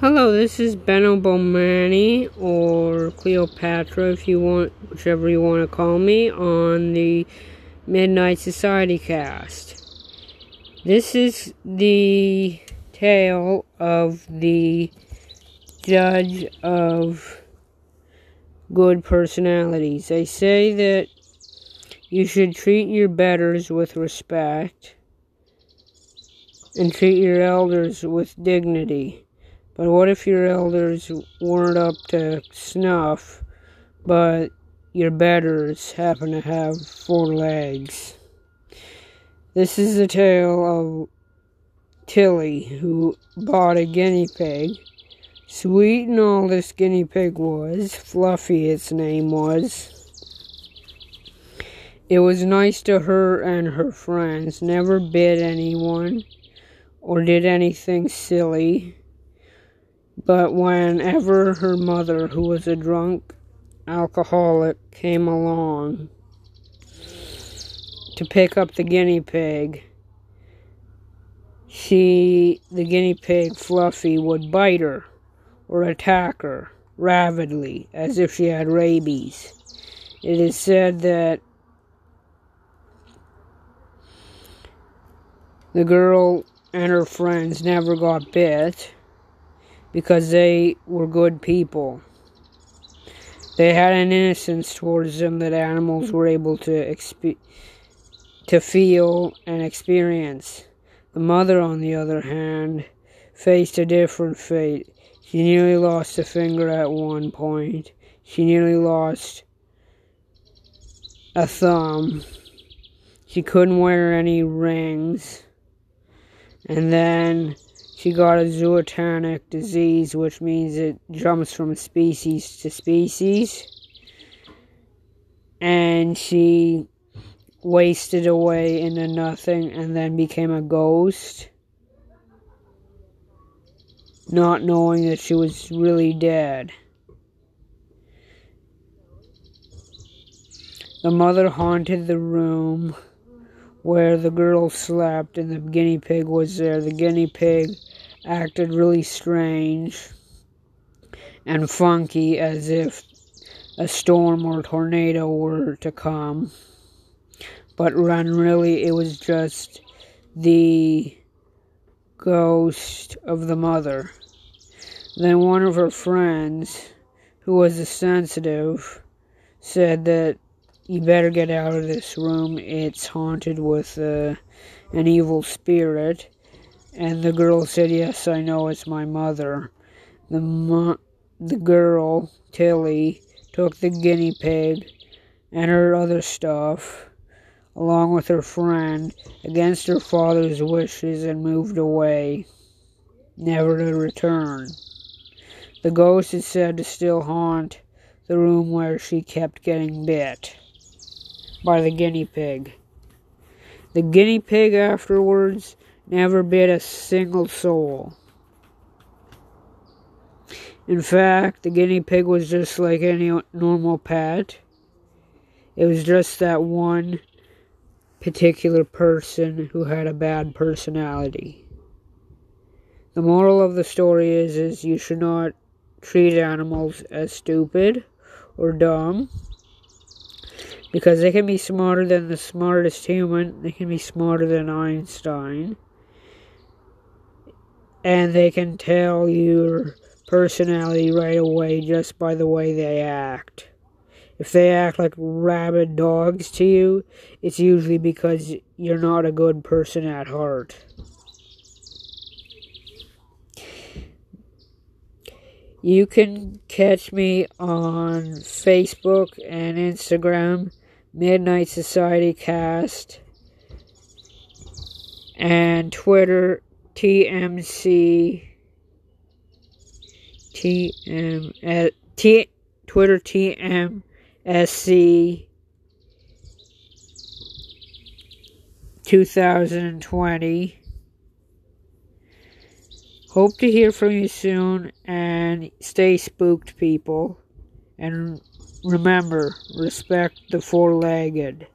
Hello, this is Benno Bomani or Cleopatra, if you want, whichever you want to call me, on the Midnight Society cast. This is the tale of the judge of good personalities. They say that you should treat your betters with respect and treat your elders with dignity. But what if your elders weren't up to snuff, but your betters happen to have four legs? This is the tale of Tilly, who bought a guinea pig. Sweet and all this guinea pig was, Fluffy its name was. It was nice to her and her friends, never bit anyone or did anything silly but whenever her mother, who was a drunk alcoholic, came along to pick up the guinea pig, she, the guinea pig Fluffy, would bite her or attack her rapidly as if she had rabies. It is said that the girl and her friends never got bit because they were good people. They had an innocence towards them that animals were able to exp- to feel and experience. The mother, on the other hand, faced a different fate. She nearly lost a finger at one point. She nearly lost a thumb. She couldn't wear any rings. And then she got a zoonotic disease, which means it jumps from species to species. And she wasted away into nothing and then became a ghost, not knowing that she was really dead. The mother haunted the room where the girl slept and the guinea pig was there. The guinea pig acted really strange and funky as if a storm or tornado were to come. But when really it was just the ghost of the mother. Then one of her friends, who was a sensitive, said that you better get out of this room. It's haunted with uh, an evil spirit. And the girl said, Yes, I know it's my mother. The, mo- the girl, Tilly, took the guinea pig and her other stuff, along with her friend, against her father's wishes and moved away, never to return. The ghost is said to still haunt the room where she kept getting bit by the guinea pig. The guinea pig afterwards never bit a single soul. In fact, the guinea pig was just like any normal pet. It was just that one particular person who had a bad personality. The moral of the story is is you should not treat animals as stupid or dumb because they can be smarter than the smartest human. They can be smarter than Einstein and they can tell your personality right away just by the way they act. If they act like rabid dogs to you, it's usually because you're not a good person at heart. You can catch me on Facebook and Instagram, Midnight Society Cast, and Twitter TMC TM uh, T Twitter TMSC 2020. Hope to hear from you soon and stay spooked, people. And remember, respect the four legged.